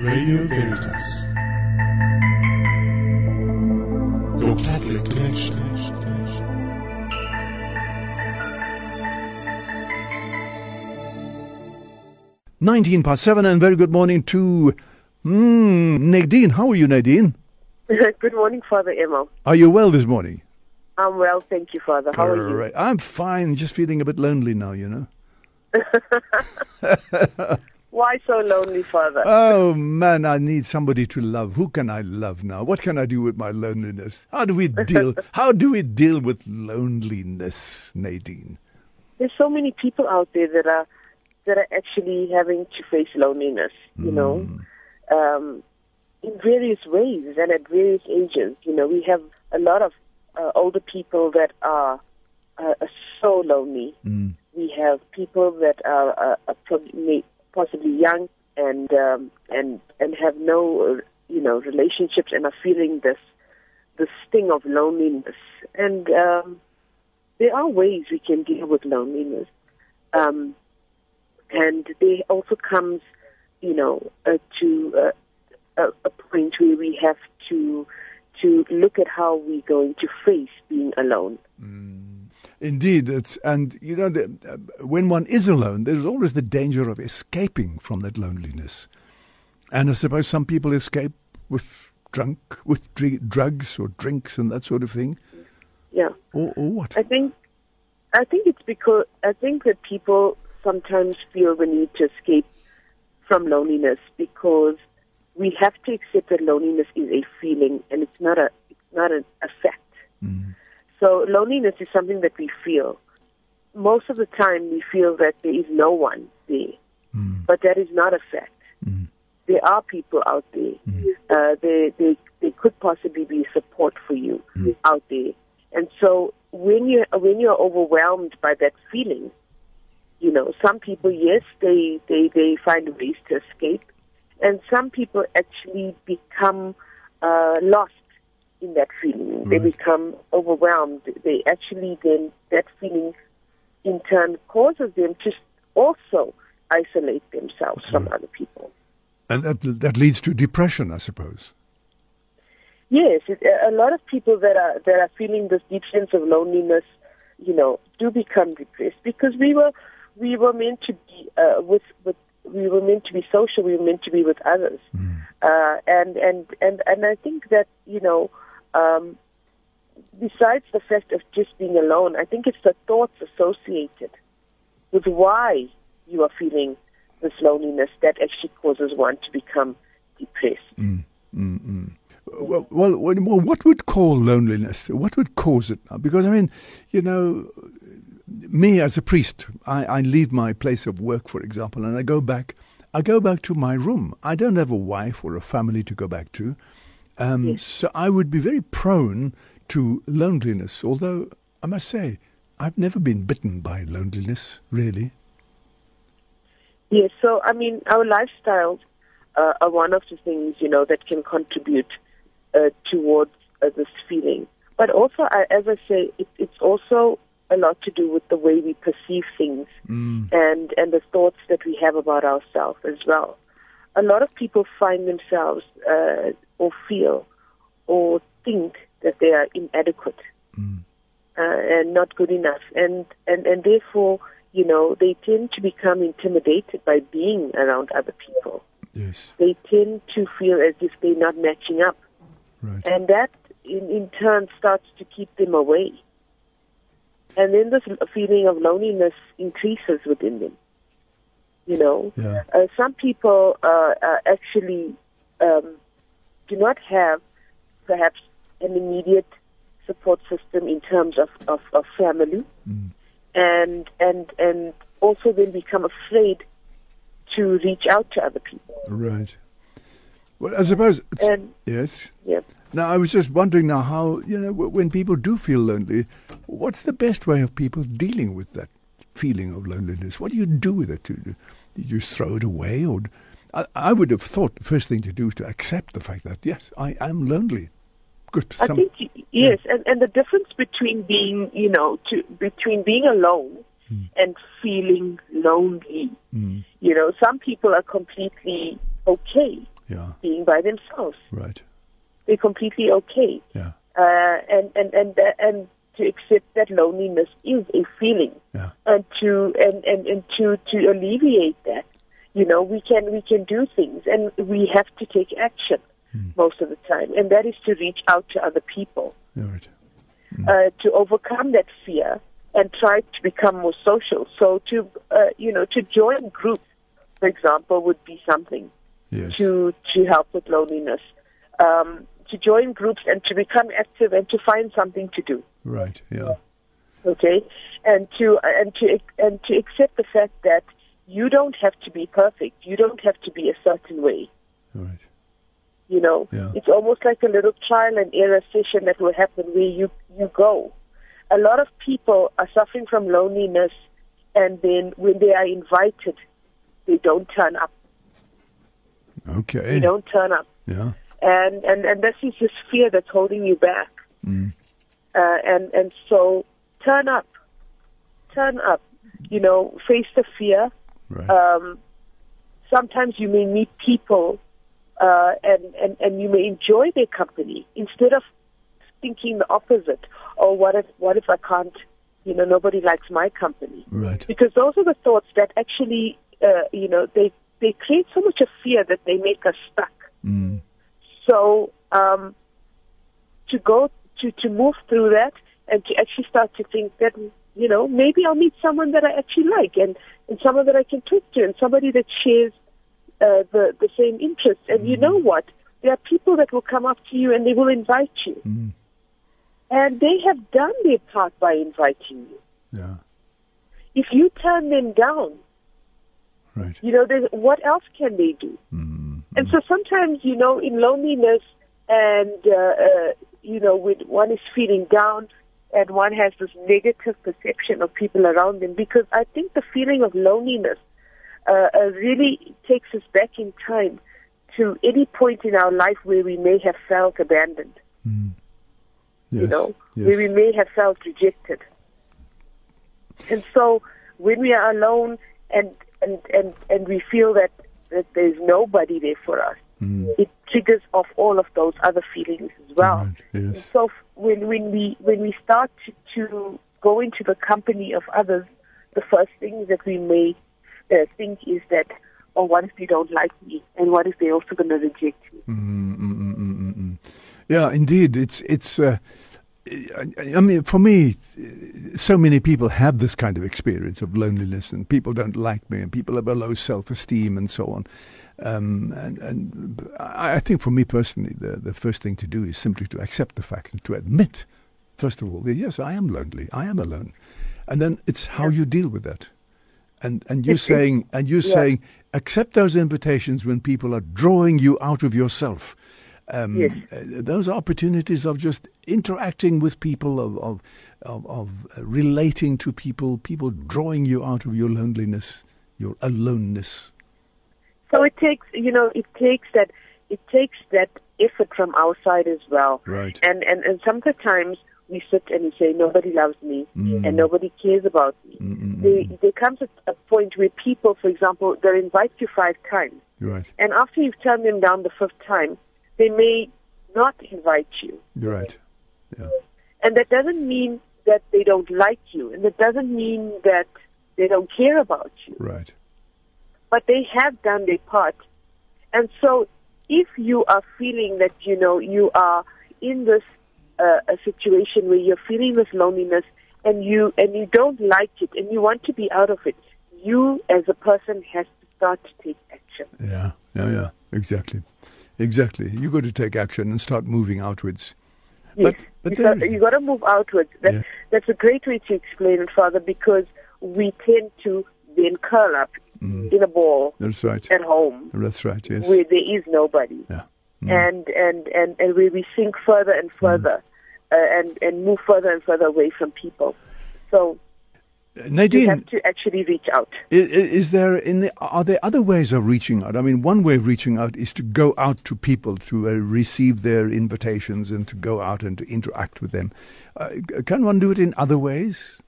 Radio Veritas. Your Catholic connection. 19 past 7 and very good morning to mm, Nadine. How are you, Nadine? Good morning, Father Emil. Are you well this morning? I'm well, thank you, Father. How are you? I'm fine, just feeling a bit lonely now, you know. Why so lonely, Father? Oh man, I need somebody to love. Who can I love now? What can I do with my loneliness? How do we deal how do we deal with loneliness, Nadine? There's so many people out there that are that are actually having to face loneliness. You know, um, in various ways and at various ages. You know, we have a lot of uh, older people that are, uh, are so lonely. We have people that are, uh, are probably possibly young and um, and and have no you know relationships and are feeling this this sting of loneliness. And um, there are ways we can deal with loneliness. Um, and there also comes, you know, uh, to uh, a, point where we have to to look at how we're going to face being alone. Indeed, it's and you know the, uh, when one is alone, there's always the danger of escaping from that loneliness. And I suppose some people escape with drunk with dr- drugs or drinks and that sort of thing, Yeah, or, or what? I think I think it's because I think that people sometimes feel the need to escape from loneliness because we have to accept that loneliness is a feeling and it's not a it's not a, a fact. So loneliness is something that we feel. Most of the time, we feel that there is no one there, but that is not a fact. There are people out there. Uh, they, they, they could possibly be support for you out there. And so when you when you're overwhelmed by that feeling, you know, some people yes, they, they, they find ways to escape, and some people actually become uh, lost in that feeling. They become overwhelmed. They actually then that feeling in turn causes them to also isolate themselves from other people. And that that leads to depression, I suppose. Yes, it, a lot of people that are that are feeling this deep sense of loneliness, you know, do become depressed because we were we were meant to be uh, with with we were meant to be social. We were meant to be with others, uh, and and and and I think that you know, um, besides the fact of just being alone, I think it's the thoughts associated with why you are feeling this loneliness that actually causes one to become depressed. Mm, mm, mm. Well, well, well, well, what would cause loneliness? What would cause it? Because I mean, you know, me as a priest, I, I leave my place of work, for example, and I go back. I go back to my room. I don't have a wife or a family to go back to, um, so I would be very prone to loneliness. Although I must say, I've never been bitten by loneliness, really. Yes, so I mean, our lifestyles uh, are one of the things you know that can contribute uh, towards uh, this feeling. But also, I, as I say, it, it's also a lot to do with the way we perceive things and and the thoughts that we have about ourselves as well. A lot of people find themselves uh, or feel or think that they are inadequate uh, and not good enough, and, and and therefore, you know, they tend to become intimidated by being around other people. Yes, They tend to feel as if they're not matching up, right. and that in, in turn starts to keep them away. And then this feeling of loneliness increases within them. You know, Yeah. uh, some people uh, uh, actually um, do not have perhaps an immediate support system in terms of, of, of family, mm. and and and also then become afraid to reach out to other people. Right. Well, I suppose. It's, And yes. yeah, Now, I was just wondering now how, you know, when people do feel lonely, what's the best way of people dealing with that feeling of loneliness? What do you do with it? Do you, do you throw it away? Or I, I would have thought the first thing to do is to accept the fact that, yes, I am lonely. Good. I Some, think yes, and and the difference between being you know to between being alone hmm. and feeling lonely. Hmm. You know, some people are completely okay Yeah. being by themselves. Right. They're completely okay. Yeah. Uh, and, and, and, uh, and to accept that loneliness is a feeling Yeah. and to and, and, and to, to alleviate you know, we can we can do things and we have to take action most of the time, and that is to reach out to other people right. uh, to overcome that fear and try to become more social. So to uh, you know to join groups, for example, would be something Yes. to to help with loneliness. Um, to join groups and to become active and to find something to do. Right. Yeah. okay and to and to and to accept the fact that you don't have to be perfect you don't have to be a certain way right. you know Yeah. it's almost like a little trial and error session that will happen where you you go a lot of people are suffering from loneliness and then when they are invited they don't turn up Okay. they don't turn up Yeah. and and and this is just fear that's holding you back. Mm. Uh, and and so turn up, turn up. You know, face the fear. Right. Um, sometimes you may meet people, uh, and and and you may enjoy their company instead of thinking the opposite. Or what if what if I can't? You know, nobody likes my company right. because those are the thoughts that actually, uh, you know, they they create so much of fear that they make us stuck. Mm. So um, to go to to move through that and to actually start to think that you know maybe I'll meet someone that I actually like and and someone that I can talk to and somebody that shares uh, the the same interests. And you know what? There are people that will come up to you and they will invite you, Mm. and they have done their part by inviting you. Yeah. If you turn them down, Right. you know, what else can they do? Mm. And so sometimes, you know, in loneliness and, uh, uh, you know, when one is feeling down and one has this negative perception of people around them, because I think the feeling of loneliness uh, uh, really takes us back in time to any point in our life where we may have felt abandoned, Mm. Yes. you know, yes. where we may have felt rejected. And so when we are alone and, and, and, and we feel that, that there's nobody there for us, Mm. it triggers off all of those other feelings as well. Right. Yes. so f- when when we when we start to, to go into the company of others, the first thing that we may uh, think is that, oh, what if they don't like me, and what if they're also going to reject me? Mm, mm, mm, mm, mm. Yeah, indeed. It's it's. Uh, I I mean, for me, so many people have this kind of experience of loneliness, and people don't like me, and people have a low self-esteem, and so on. Um, and, and I I think, for me personally, the the first thing to do is simply to accept the fact and to admit, first of all, that yes, I am lonely, I am alone, and then it's how you deal with that. And and you It's- saying and you yeah. saying accept those invitations when people are drawing you out of yourself. Um, Yes. uh, those opportunities of just interacting with people, of of of, of uh, relating to people, people drawing you out of your loneliness, your aloneness. So it takes, you know, it takes that it takes that effort from our side as well. Right. And and and sometimes we sit and we say nobody loves me Mm. and nobody cares about me. Mm, mm, There, there comes a, a point where people, for example, they'll invite you five times. Right. And after you've turned them down the fifth time, they may not invite you. Right. Yeah. And that doesn't mean that they don't like you. And that doesn't mean that they don't care about you. Right. But they have done their part. And so if you are feeling that, you know, you are in this uh, a situation where you're feeling this loneliness and you and you don't like it and you want to be out of it, you as a person has to start to take action. Yeah. Yeah. Yeah. Exactly. Exactly. You've got to take action and start moving outwards. Yes, But- but you, you got to move outwards. That, Yeah. That's a great way to explain it, Father, because we tend to then curl up Mm. in a ball That's right. at home That's right. Yes. where there is nobody, Yeah. Mm. and, and and and where we sink further and further, uh, and and move further and further away from people. So you Nadine, have to actually reach out. I- i- Is there in the, are there other ways of reaching out? I mean, one way of reaching out is to go out to people to uh, receive their invitations and to go out and to interact with them. Uh, can one do it in other ways,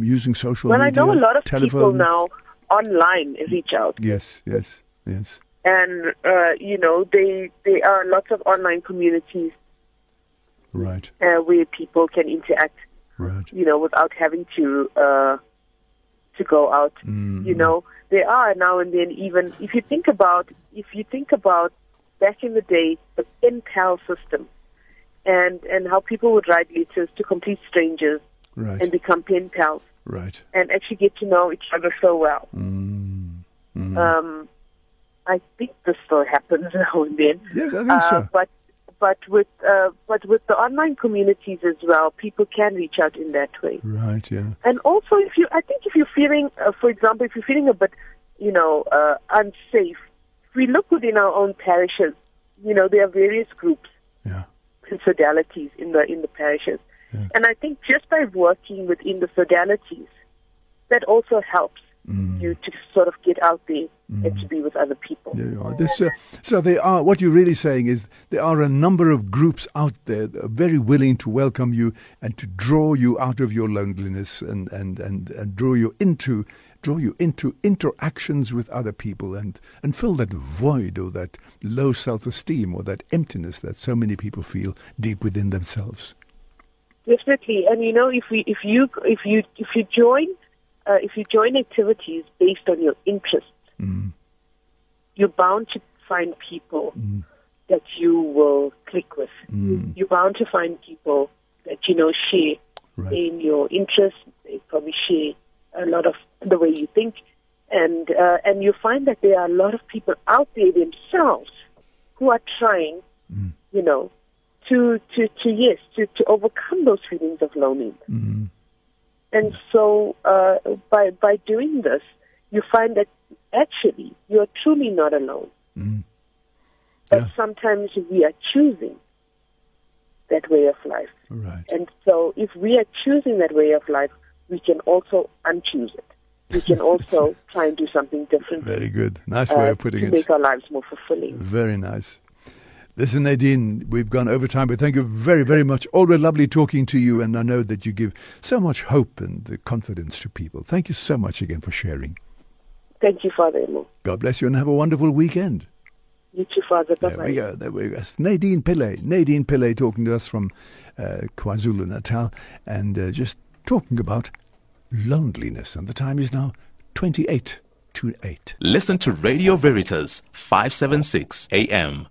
using social Well, I media? know a lot of telephone? people now online reach out. Yes, yes, yes. and uh, you know, they there are lots of online communities Right. uh, where people can interact, Right. you know, without having to uh, to go out. Mm. You know, there are now and then even if you think about if you think about back in the day the pen pal system and and how people would write letters to complete strangers Right. and become pen pals Right. and actually get to know each other so well. Mm. Mm. Um, I think this still happens now and then. yes, I think Uh, so. But but with uh, but with the online communities as well, people can reach out in that way. Right. Yeah. And also, if you, I think if you're feeling, uh, for example, if you're feeling a bit, you know, uh, unsafe, if we look within our own parishes, you know, there are various groups Yeah. and sodalities in the in the parishes, Yeah. and I think just by working within the sodalities, that also helps Mm. you to sort of get out there and to be with other people. There you are. This, uh, so they are. What you're really saying is there are a number of groups out there that are very willing to welcome you and to draw you out of your loneliness and and and, and draw you into draw you into interactions with other people and and fill that void or that low self-esteem or that emptiness that so many people feel deep within themselves. Definitely, and you know, if we, if you, if you, if you join, uh, if you join activities based on your interests, Mm. you're bound to find people Mm. that you will click with. Mm. You're bound to find people that you know share Right. in your interests. They probably share a lot of the way you think, and uh, and you find that there are a lot of people out there themselves who are trying, Mm. you know, to to to yes to to overcome those feelings of loneliness. Mm. And so, uh, by by doing this, you find that actually you are truly not alone. Mm. But sometimes we are choosing that way of life. Right. And so, if we are choosing that way of life, we can also unchoose it. We can also try and do something different Very good. Nice uh, way of putting to it. make our lives more fulfilling. Very nice. Listen, Nadine, we've gone over time, but thank you very, very much. Always lovely talking to you, and I know that you give so much hope and confidence to people. Thank you so much again for sharing. Thank you, Father Emil. God bless you and have a wonderful weekend. You too, Father. Bye There we go. There we go. Nadine Pillay. Nadine Pillay talking to us from uh, KwaZulu Natal and uh, just talking about loneliness. And the time is now 28 to 8. Listen to Radio Veritas 576 AM